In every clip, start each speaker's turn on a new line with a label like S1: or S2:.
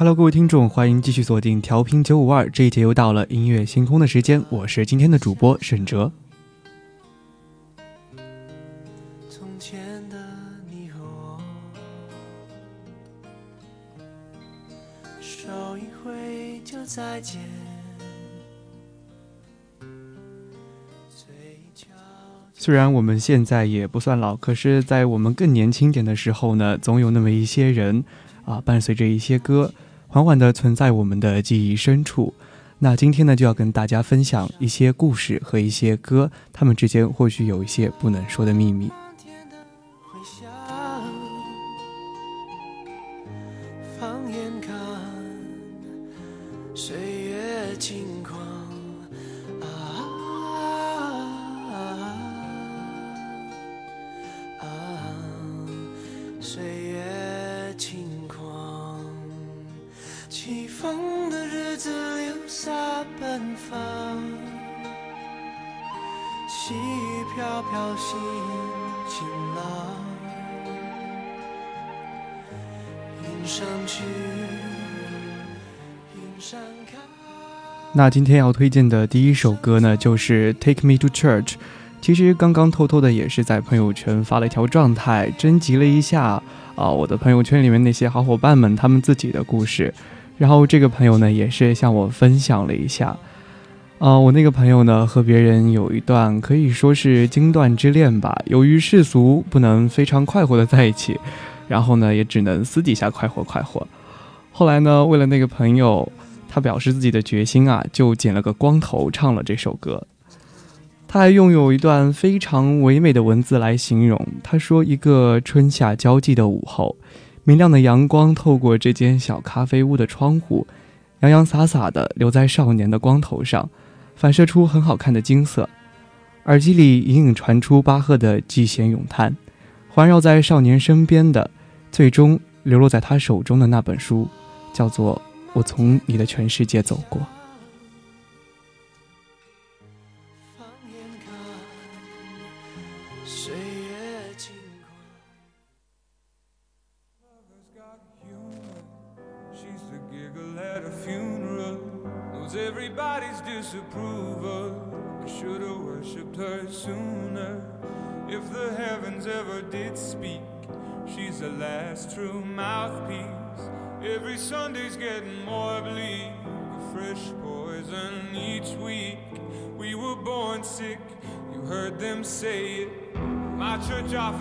S1: Hello，各位听众，欢迎继续锁定调频九五二，这一节又到了音乐星空的时间，我是今天的主播沈哲。
S2: 从前的你和我，手一挥就再见
S1: 虽然我们现在也不算老，可是，在我们更年轻点的时候呢，总有那么一些人啊，伴随着一些歌。缓缓地存在我们的记忆深处。那今天呢，就要跟大家分享一些故事和一些歌，他们之间或许有一些不能说的秘密。今天要推荐的第一首歌呢，就是《Take Me to Church》。其实刚刚偷偷的也是在朋友圈发了一条状态，征集了一下啊，我的朋友圈里面那些好伙伴们他们自己的故事。然后这个朋友呢，也是向我分享了一下。啊，我那个朋友呢，和别人有一段可以说是经断之恋吧。由于世俗不能非常快活的在一起，然后呢，也只能私底下快活快活。后来呢，为了那个朋友。他表示自己的决心啊，就剪了个光头唱了这首歌。他还拥有一段非常唯美的文字来形容。他说：“一个春夏交际的午后，明亮的阳光透过这间小咖啡屋的窗户，洋洋洒洒的留在少年的光头上，反射出很好看的金色。耳机里隐隐传出巴赫的极弦咏叹，环绕在少年身边的，最终流落在他手中的那本书，叫做。”我从你的全世界走过。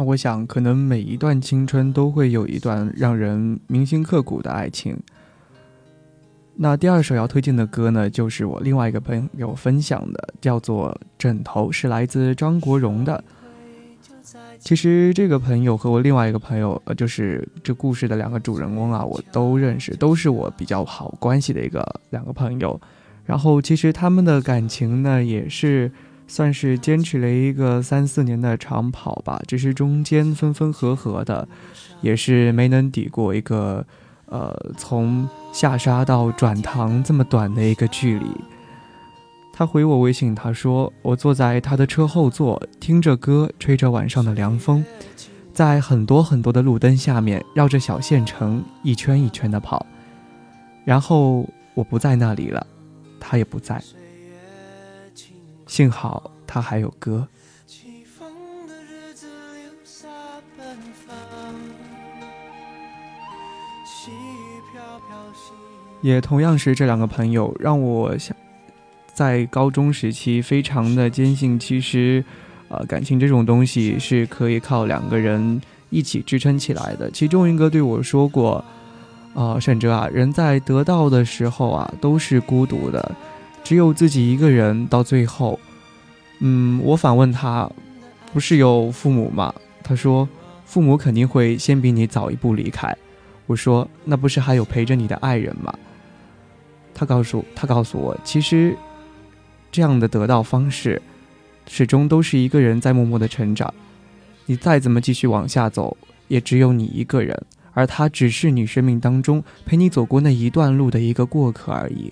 S1: 那我想，可能每一段青春都会有一段让人铭心刻骨的爱情。那第二首要推荐的歌呢，就是我另外一个朋友分享的，叫做《枕头》，是来自张国荣的。其实这个朋友和我另外一个朋友，呃，就是这故事的两个主人公啊，我都认识，都是我比较好关系的一个两个朋友。然后其实他们的感情呢，也是。算是坚持了一个三四年的长跑吧，只是中间分分合合的，也是没能抵过一个，呃，从下沙到转塘这么短的一个距离。他回我微信，他说我坐在他的车后座，听着歌，吹着晚上的凉风，在很多很多的路灯下面，绕着小县城一圈一圈的跑。然后我不在那里了，他也不在。幸好他还有歌。也同样是这两个朋友，让我想在高中时期非常的坚信，其实，呃，感情这种东西是可以靠两个人一起支撑起来的。其中一个对我说过，啊，沈哲啊，人在得到的时候啊，都是孤独的。只有自己一个人到最后，嗯，我反问他，不是有父母吗？他说，父母肯定会先比你早一步离开。我说，那不是还有陪着你的爱人吗？他告诉他告诉我，其实这样的得到方式，始终都是一个人在默默的成长。你再怎么继续往下走，也只有你一个人，而他只是你生命当中陪你走过那一段路的一个过客而已。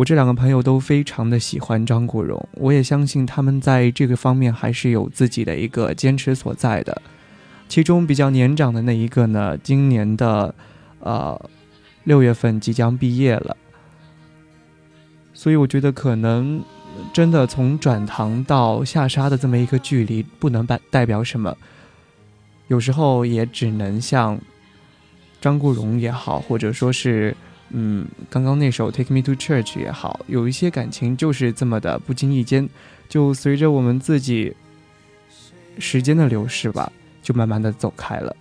S1: 我这两个朋友都非常的喜欢张国荣，我也相信他们在这个方面还是有自己的一个坚持所在的。其中比较年长的那一个呢，今年的呃六月份即将毕业了，所以我觉得可能真的从转塘到下沙的这么一个距离，不能代代表什么，有时候也只能像张国荣也好，或者说是。嗯，刚刚那首《Take Me to Church》也好，有一些感情就是这么的，不经意间，就随着我们自己时间的流逝吧，就慢慢的走开了。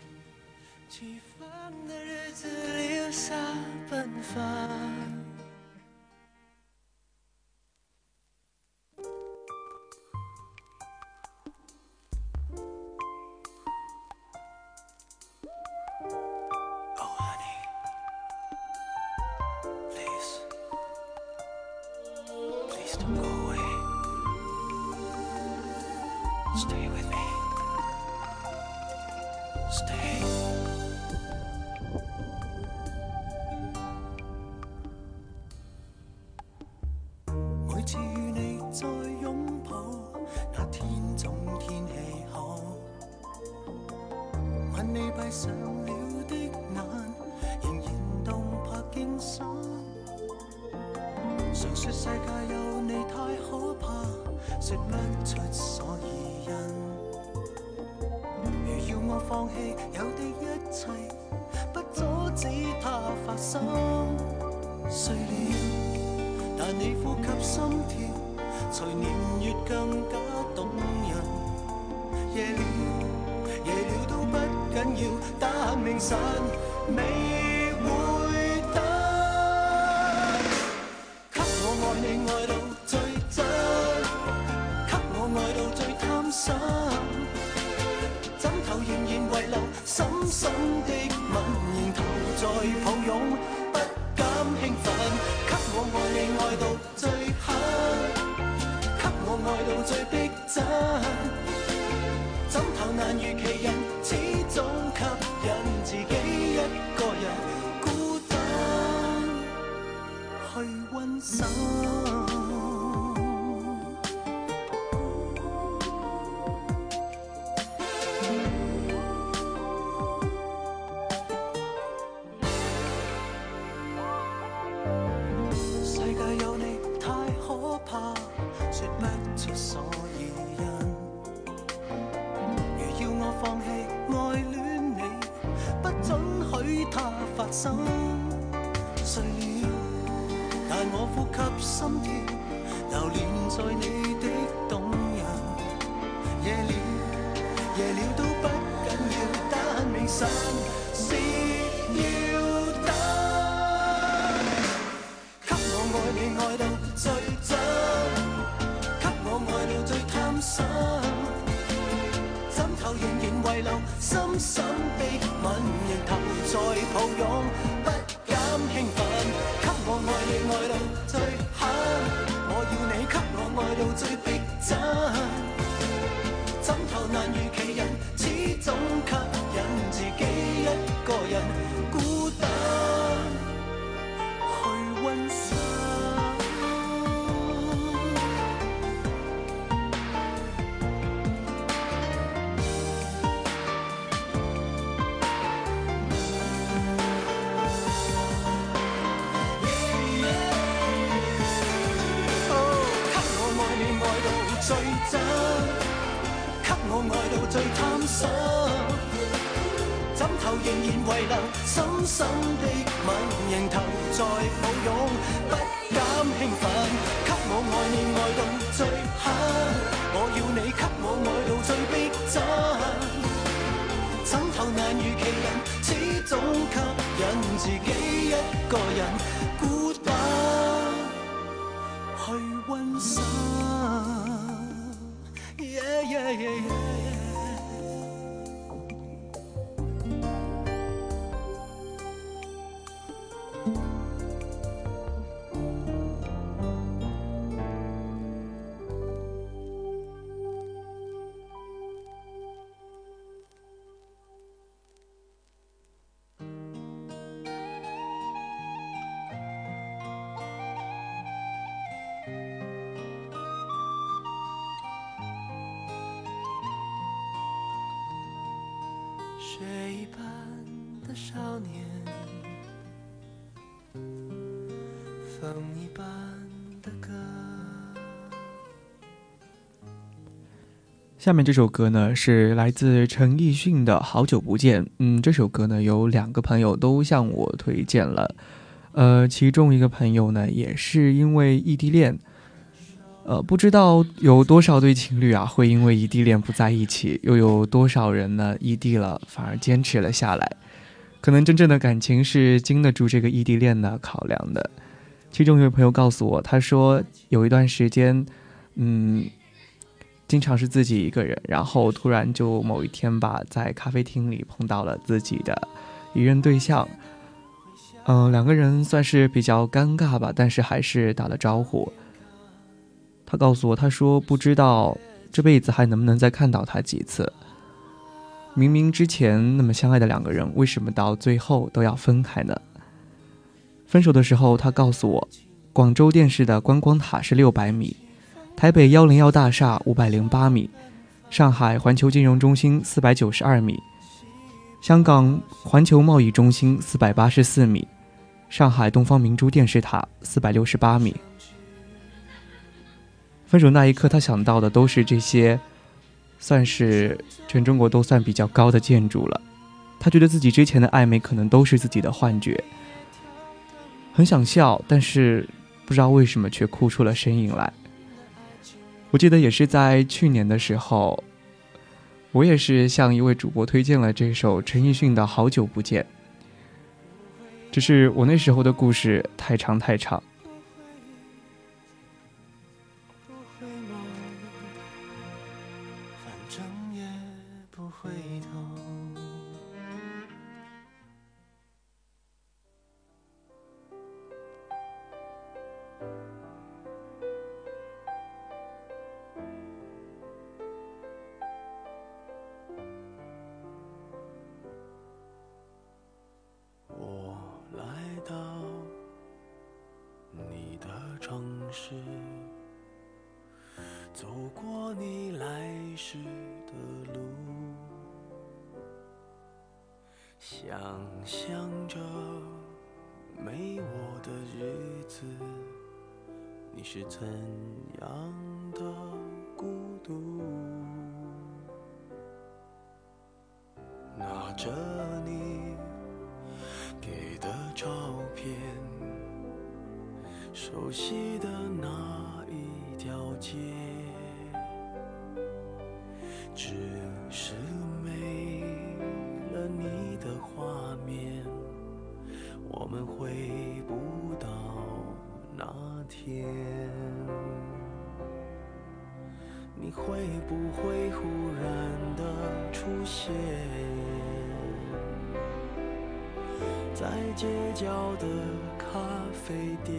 S2: 爱到最狠，给我爱到最逼真，枕头难如其人。我爱到最贪心。枕头仍然遗留深深的吻，仍投在抱拥，不减兴奋。给我爱你爱到最狠，我要你给我爱到最逼真。枕頭難如其人，始終吸引自己一個人孤單去温心。Yeah, yeah,
S1: 下面这首歌呢是来自陈奕迅的《好久不见》。嗯，这首歌呢有两个朋友都向我推荐了，呃，其中一个朋友呢也是因为异地恋，呃，不知道有多少对情侣啊会因为异地恋不在一起，又有多少人呢异地了反而坚持了下来。可能真正的感情是经得住这个异地恋的考量的。其中一位朋友告诉我，他说有一段时间，嗯。经常是自己一个人，然后突然就某一天吧，在咖啡厅里碰到了自己的一任对象，嗯、两个人算是比较尴尬吧，但是还是打了招呼。他告诉我，他说不知道这辈子还能不能再看到他几次。明明之前那么相爱的两个人，为什么到最后都要分开呢？分手的时候，他告诉我，广州电视的观光塔是六百米。台北幺零幺大厦五百零八米，上海环球金融中心四百九十二米，香港环球贸易中心四百八十四米，上海东方明珠电视塔四百六十八米。分手那一刻，他想到的都是这些，算是全中国都算比较高的建筑了。他觉得自己之前的暧昧可能都是自己的幻觉，很想笑，但是不知道为什么却哭出了声音来。我记得也是在去年的时候，我也是向一位主播推荐了这首陈奕迅的《好久不见》，只是我那时候的故事太长太长。
S2: 是走过你来时的路想象着没我的日子你是怎样的孤独拿着你给的
S3: 照片熟悉街角的咖啡店，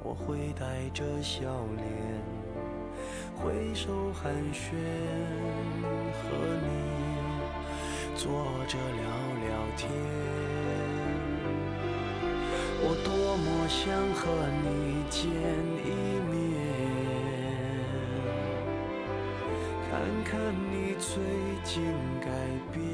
S3: 我会带着笑脸，挥手寒暄，和你坐着聊聊天。我多么想和你见一面，看看你最近改变。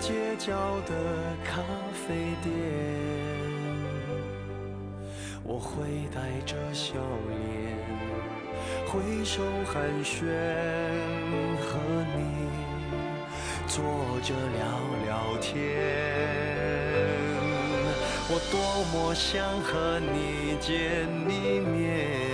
S3: 街角的咖啡店，我会带着笑脸，挥手寒暄，和你坐着聊聊天。我多么想和你见一面，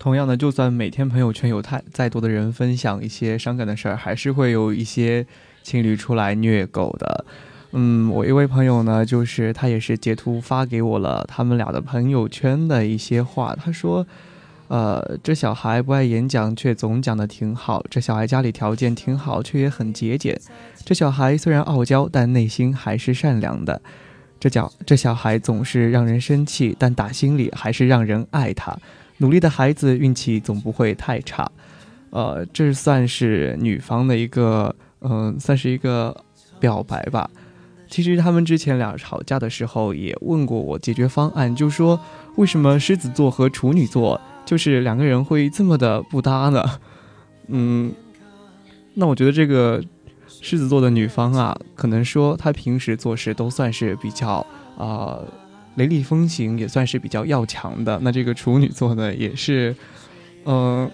S1: 同样的，就算每天朋友圈有太再多的人分享一些伤感的事儿，还是会有一些情侣出来虐狗的。嗯，我一位朋友呢，就是他也是截图发给我了他们俩的朋友圈的一些话。他说：“呃，这小孩不爱演讲，却总讲的挺好；这小孩家里条件挺好，却也很节俭；这小孩虽然傲娇，但内心还是善良的；这叫这小孩总是让人生气，但打心里还是让人爱他。”努力的孩子运气总不会太差，呃，这算是女方的一个，嗯，算是一个表白吧。其实他们之前俩吵架的时候也问过我解决方案，就说为什么狮子座和处女座就是两个人会这么的不搭呢？嗯，那我觉得这个狮子座的女方啊，可能说她平时做事都算是比较啊。雷厉风行也算是比较要强的。那这个处女座呢，也是，嗯，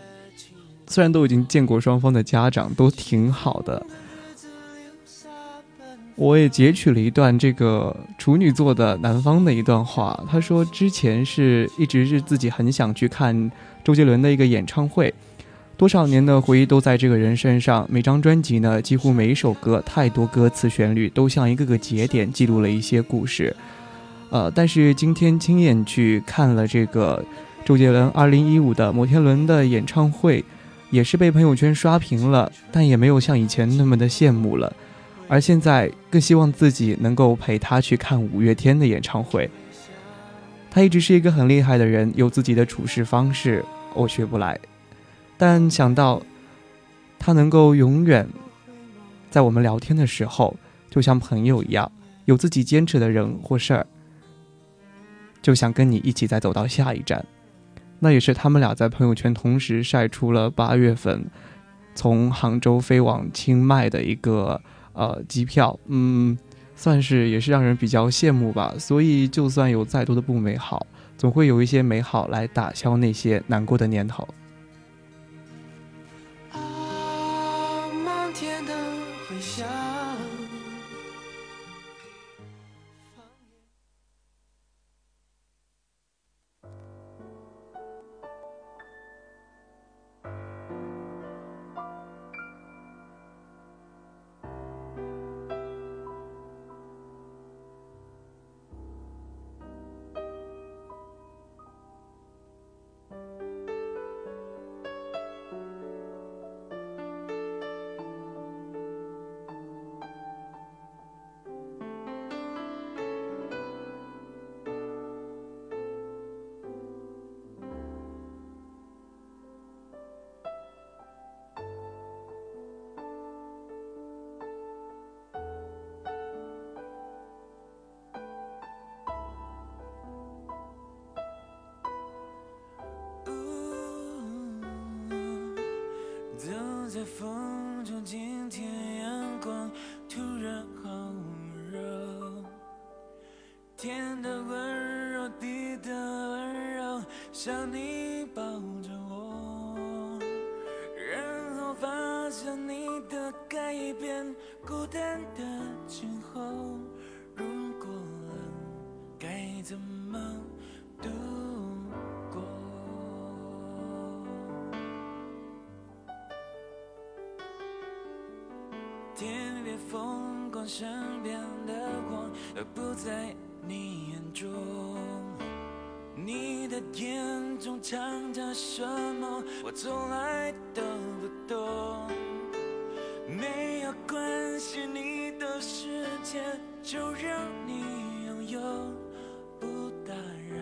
S1: 虽然都已经见过双方的家长，都挺好的。我也截取了一段这个处女座的男方的一段话，他说之前是一直是自己很想去看周杰伦的一个演唱会，多少年的回忆都在这个人身上。每张专辑呢，几乎每一首歌，太多歌词旋律都像一个个节点，记录了一些故事。呃，但是今天亲眼去看了这个周杰伦2015的摩天轮的演唱会，也是被朋友圈刷屏了，但也没有像以前那么的羡慕了。而现在更希望自己能够陪他去看五月天的演唱会。他一直是一个很厉害的人，有自己的处事方式，我学不来。但想到他能够永远在我们聊天的时候，就像朋友一样，有自己坚持的人或事儿，就想跟你一起再走到下一站。那也是他们俩在朋友圈同时晒出了八月份从杭州飞往清迈的一个呃机票，嗯，算是也是让人比较羡慕吧。所以就算有再多的不美好，总会有一些美好来打消那些难过的念头。
S4: 在风中，今天阳光突然好热，天的温柔，地的温柔，像你抱着我，然后发现你的改变，孤单的我从来都不懂。没有关系，你的世界就让你拥有，不打扰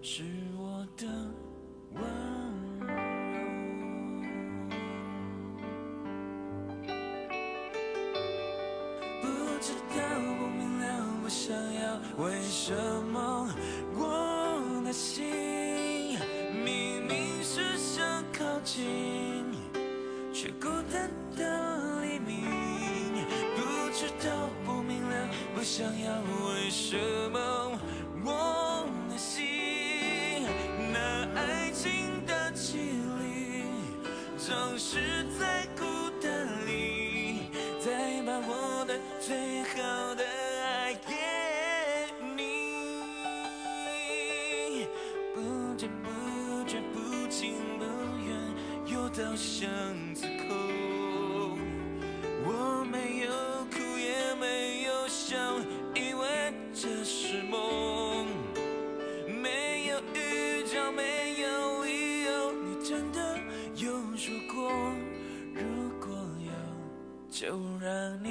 S4: 是我的温柔。不知道，不明了，不想要。为什么想要，为什么就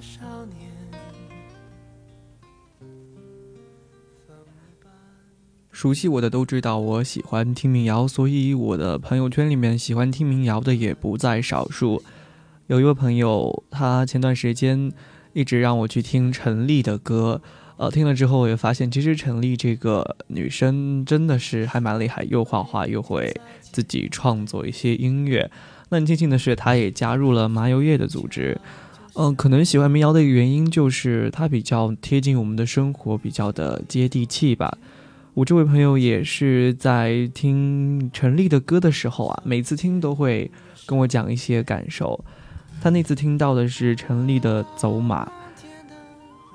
S4: 少年，
S1: 熟悉我的都知道我喜欢听民谣，所以我的朋友圈里面喜欢听民谣的也不在少数。有一位朋友，他前段时间一直让我去听陈粒的歌，呃，听了之后我也发现，其实陈粒这个女生真的是还蛮厉害，又画画又会自己创作一些音乐。那庆幸的是，她也加入了麻油叶的组织。嗯、可能喜欢民谣的一个原因就是它比较贴近我们的生活，比较的接地气吧。我这位朋友也是在听陈粒的歌的时候啊，每次听都会跟我讲一些感受。他那次听到的是陈粒的《走马》，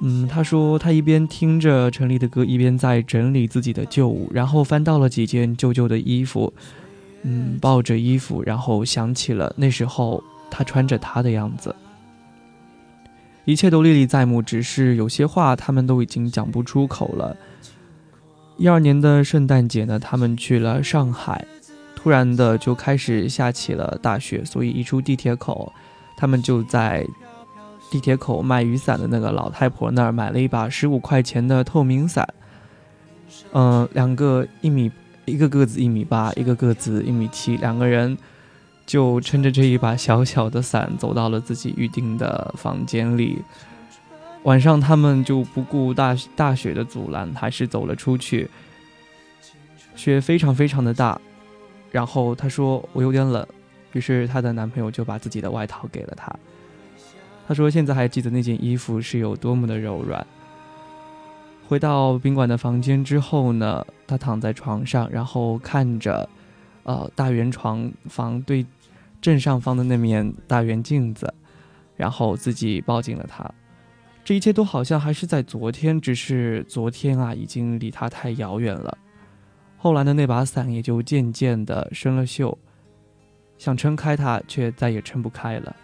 S1: 嗯，他说他一边听着陈粒的歌，一边在整理自己的旧物，然后翻到了几件旧旧的衣服，嗯，抱着衣服，然后想起了那时候他穿着它的样子。一切都历历在目，只是有些话他们都已经讲不出口了。一二年的圣诞节呢，他们去了上海，突然的就开始下起了大雪，所以一出地铁口，他们就在地铁口卖雨伞的那个老太婆那儿买了一把十五块钱的透明伞。嗯、两个一米，一个个子一米八，一个个子一米七，两个人就撑着这一把小小的伞走到了自己预定的房间里。晚上，他们就不顾大大雪的阻拦，还是走了出去。雪非常非常的大，然后她说我有点冷，于是她的男朋友就把自己的外套给了她。她说现在还记得那件衣服是有多么的柔软。回到宾馆的房间之后呢，她躺在床上，然后看着，呃，大圆床房对正上方的那面大圆镜子，然后自己抱紧了它。这一切都好像还是在昨天，只是昨天啊，已经离他太遥远了。后来的那把伞也就渐渐的生了锈，想撑开它，却再也撑不开了。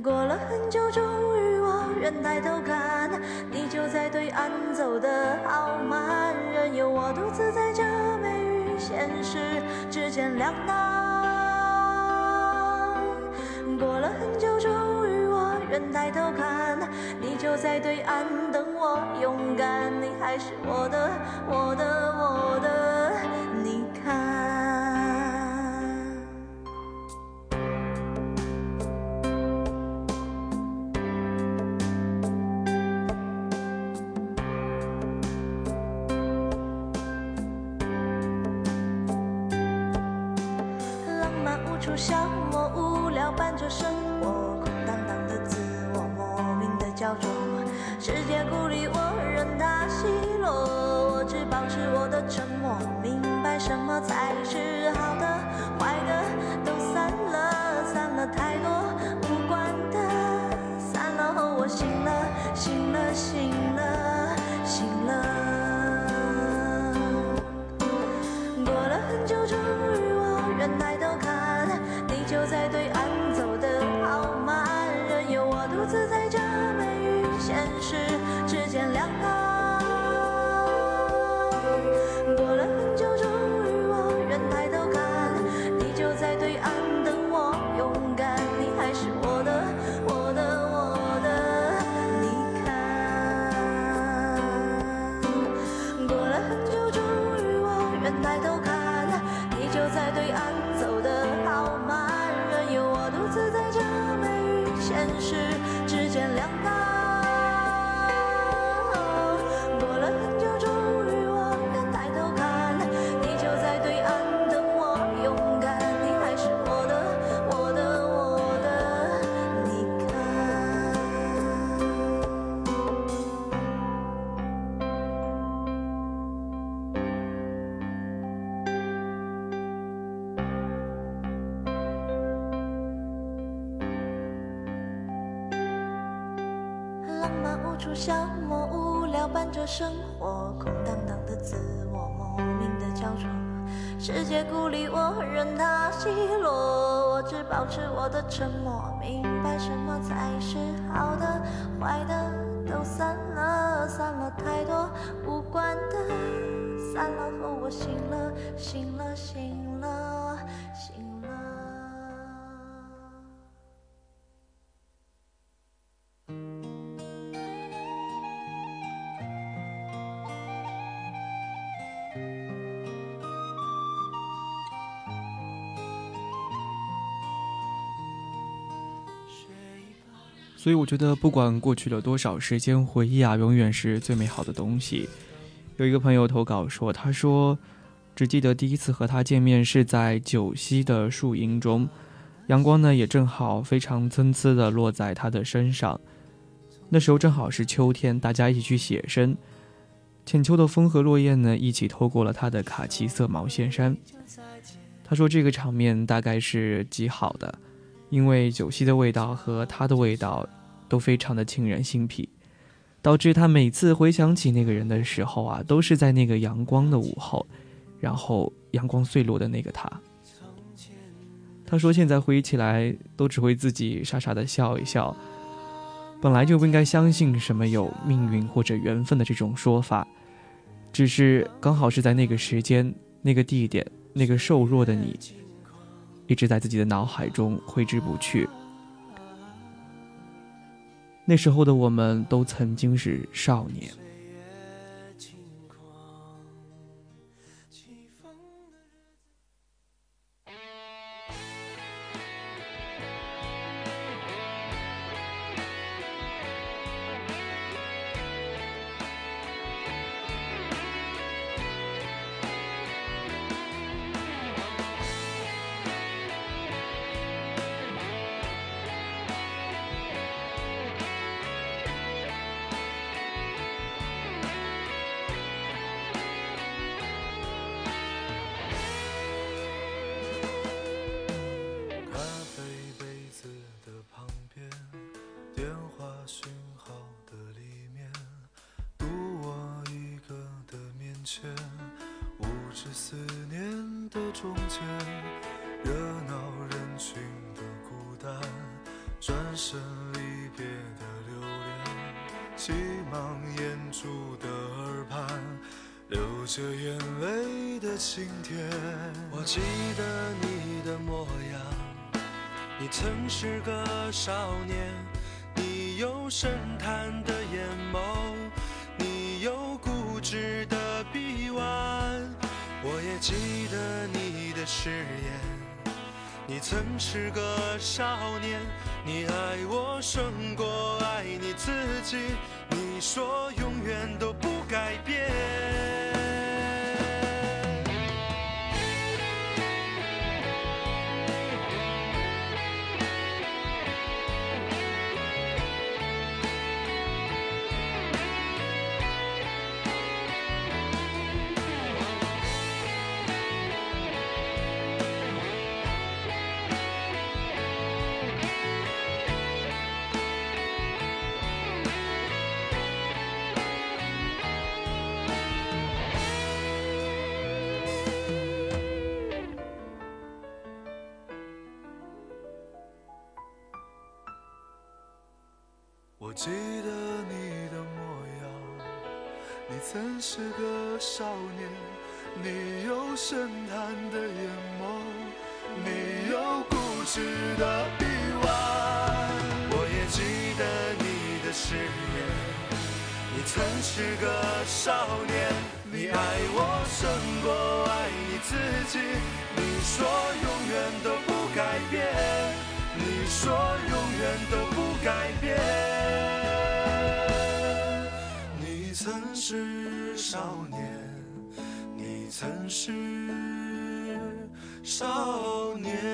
S5: 过了很久，终于我愿抬头看，你就在对岸走得好慢，任由我独自在这美与现实之间两难。过了很久，终于我愿抬头看，你就在对岸等我勇敢，你还是我的，我的，我的，长大着生活，空荡荡的自我，莫名的焦灼。世界孤立我，任它奚落，我只保持我的沉默，明白什么才是好的，坏的都散了，散了太多无
S1: 所以我觉得，不管过去了多少时间，回忆啊，永远是最美好的东西。有一个朋友投稿说，他说只记得第一次和他见面是在九溪的树荫中，阳光呢也正好非常参差的落在他的身上。那时候正好是秋天，大家一起去写生，浅秋的风和落叶呢一起透过了他的卡其色毛线衫。他说这个场面大概是极好的。因为酒溪的味道和他的味道都非常的沁人心脾，导致他每次回想起那个人的时候啊，都是在那个阳光的午后，然后阳光碎落的那个他。他说现在回忆起来，都只会自己傻傻的笑一笑。本来就不应该相信什么有命运或者缘分的这种说法，只是刚好是在那个时间、那个地点、那个瘦弱的你。一直在自己的脑海中挥之不去。那时候的我们都曾经是少年。
S6: 你曾是个少年，你有深潭的眼眸，你有固执的臂弯。我也记得你的誓言，你曾是个少年，你爱我胜过爱你自己，你说永远都不改变。少年。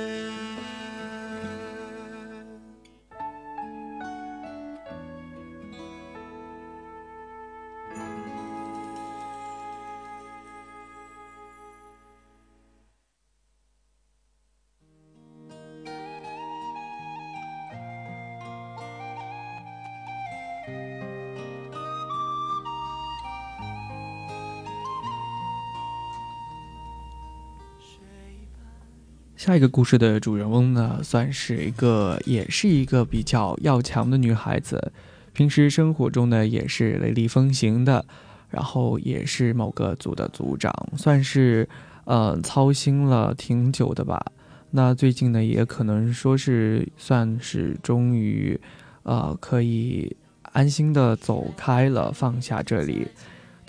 S1: 下一个故事的主人翁呢，算是一个，也是一个比较要强的女孩子，平时生活中呢也是雷厉风行的，然后也是某个组的组长，算是呃操心了挺久的吧。那最近呢，也可能说是算是终于，呃，可以安心的走开了，放下这里。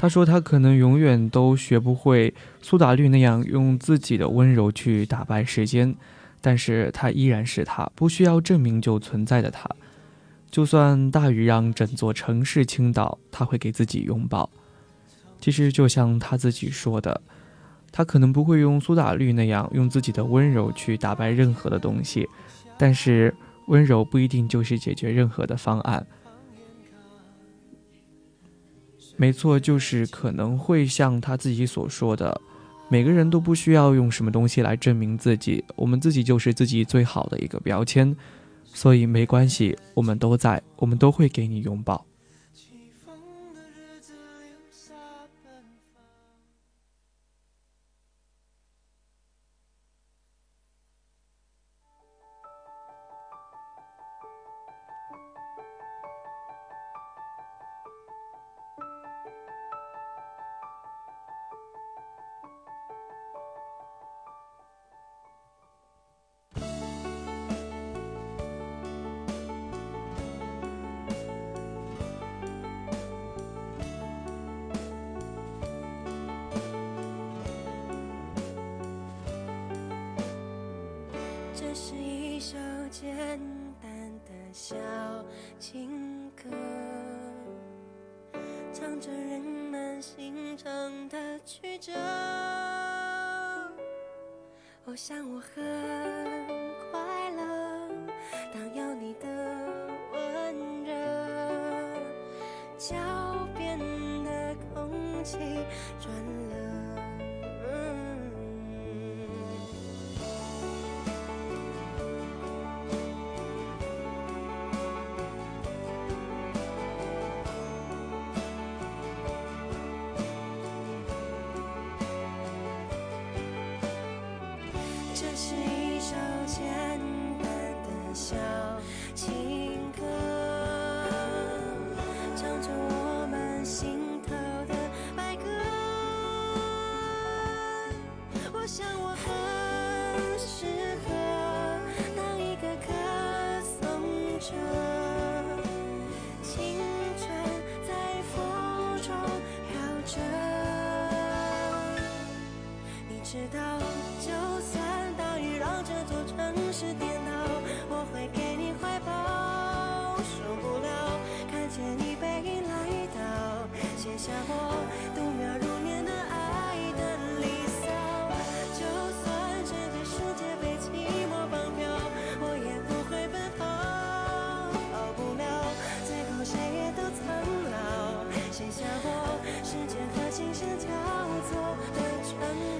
S1: 他说：“他可能永远都学不会苏打绿那样用自己的温柔去打败时间，但是他依然是他，不需要证明就存在的他。就算大雨让整座城市倾倒，他会给自己拥抱。其实就像他自己说的，他可能不会用苏打绿那样用自己的温柔去打败任何的东西，但是温柔不一定就是解决任何的方案。”没错，就是可能会像他自己所说的，每个人都不需要用什么东西来证明自己，我们自己就是自己最好的一个标签，所以没关系，我们都在，我们都会给你拥抱。
S7: 这是一首简单的小情歌，唱着人们心肠的曲折。我想我很快乐，当有你的温热，脚边的空气转了。是一首简单的小情歌，唱着我们心头的白鸽。我想我很适合当一个歌颂者，青春在风中飘着。你知道，就算这座城市颠倒，我会给你怀抱。受不了，看见你背影来到，写下我度秒如年的爱的离骚。就算整个世界被寂寞绑票，我也不会奔跑。跑不了，最后谁也都苍老，写下我时间和琴声交错的城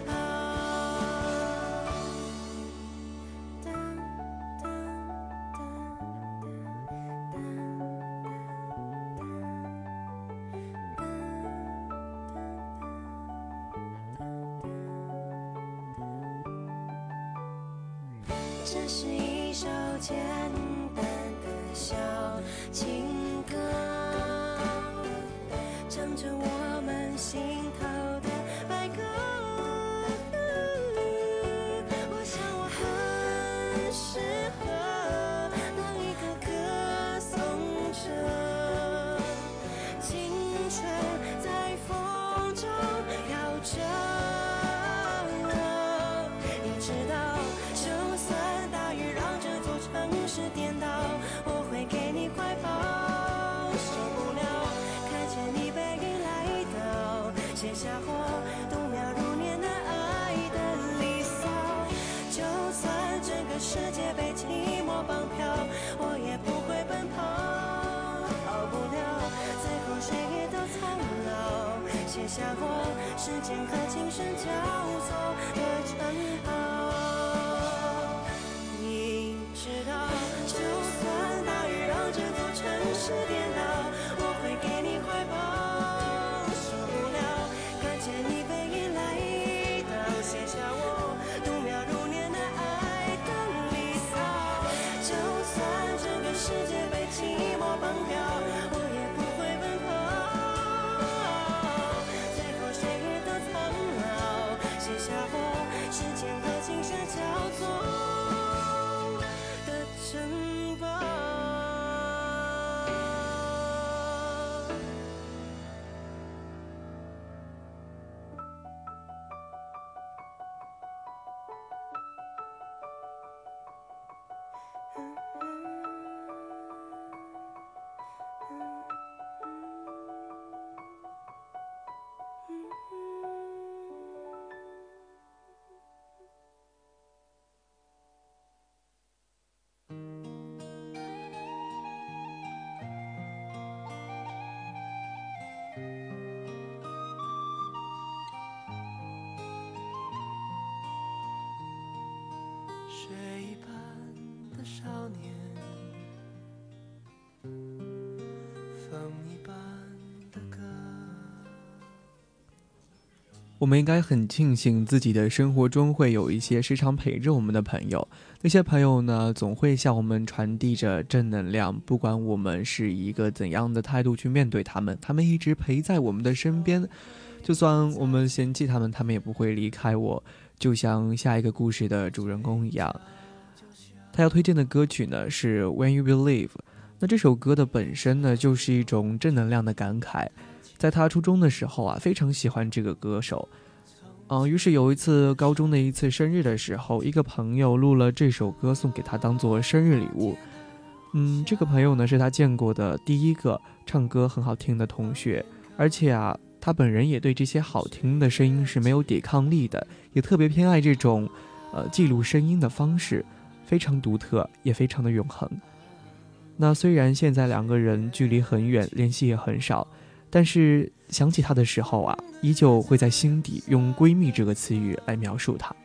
S7: 堡。是一首简单的小情写下我度秒如年的爱的离骚。就算整个世界被寂寞绑票，我也不会奔跑。跑不了，最后谁也都苍老，写下我时间和琴声交我
S1: 们应该很庆幸自己的生活中会有一些时常陪着我们的朋友，那些朋友呢，总会向我们传递着正能量，不管我们是以一个怎样的态度去面对他们，他们一直陪在我们的身边。就算我们嫌弃他们，他们也不会离开我，就像下一个故事的主人公一样。他要推荐的歌曲呢是《When You Believe》，那这首歌的本身呢就是一种正能量的感慨。在他初中的时候啊，非常喜欢这个歌手，嗯，于是有一次高中的一次生日的时候，一个朋友录了这首歌送给他当做生日礼物。嗯，这个朋友呢是他见过的第一个唱歌很好听的同学，而且啊，他本人也对这些好听的声音是没有抵抗力的，也特别偏爱这种，呃，记录声音的方式，非常独特，也非常的永恒。那虽然现在两个人距离很远，联系也很少。但是想起她的时候啊，依旧会在心底用“闺蜜”这个词语来描述她。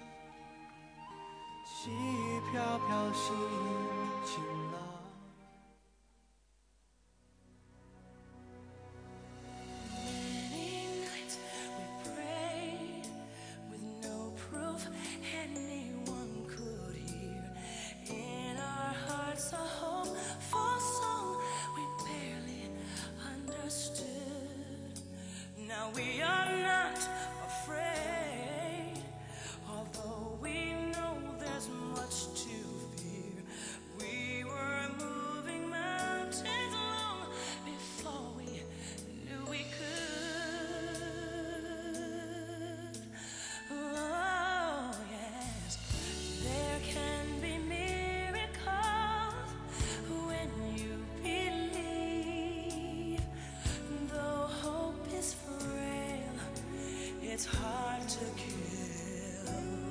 S4: it's hard to kill.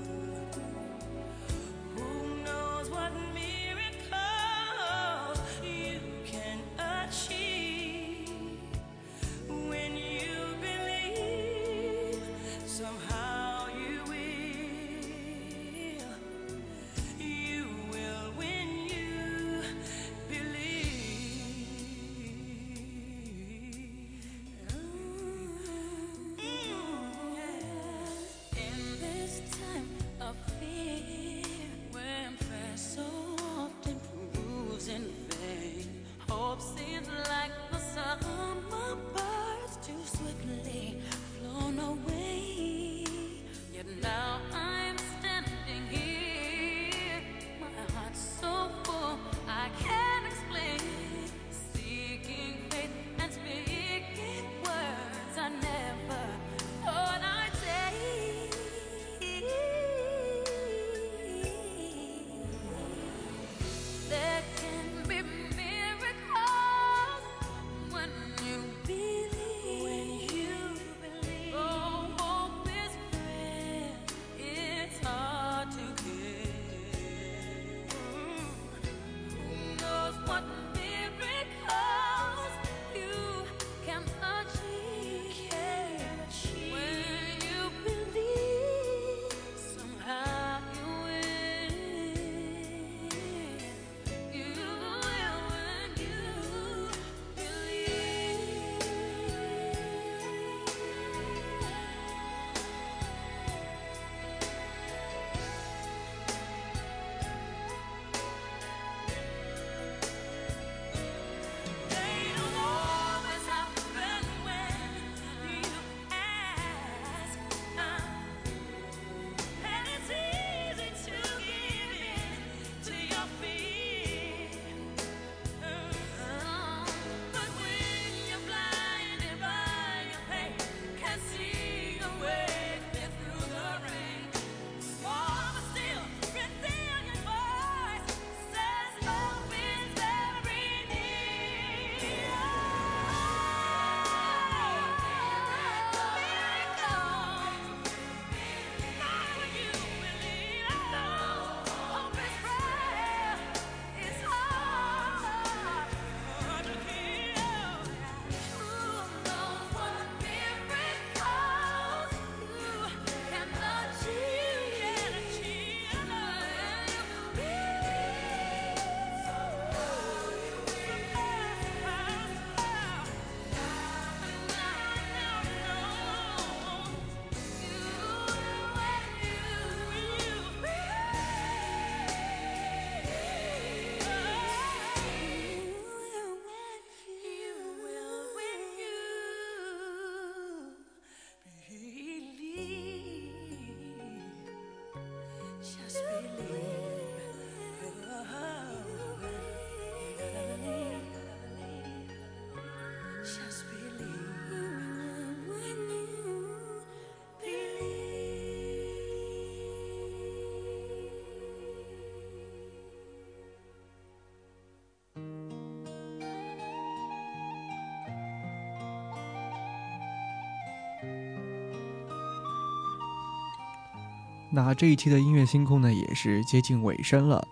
S1: 那这一期的音乐星空呢也是接近尾声了。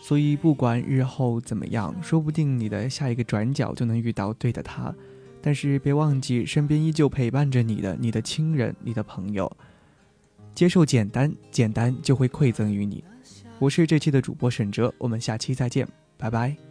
S1: 所以不管日后怎么样说不定你的下一个转角就能遇到对的他。但是别忘记身边依旧陪伴着你的你的亲人你的朋友。接受简单简单就会馈赠于你。我是这期的主播沈哲我们下期再见拜拜。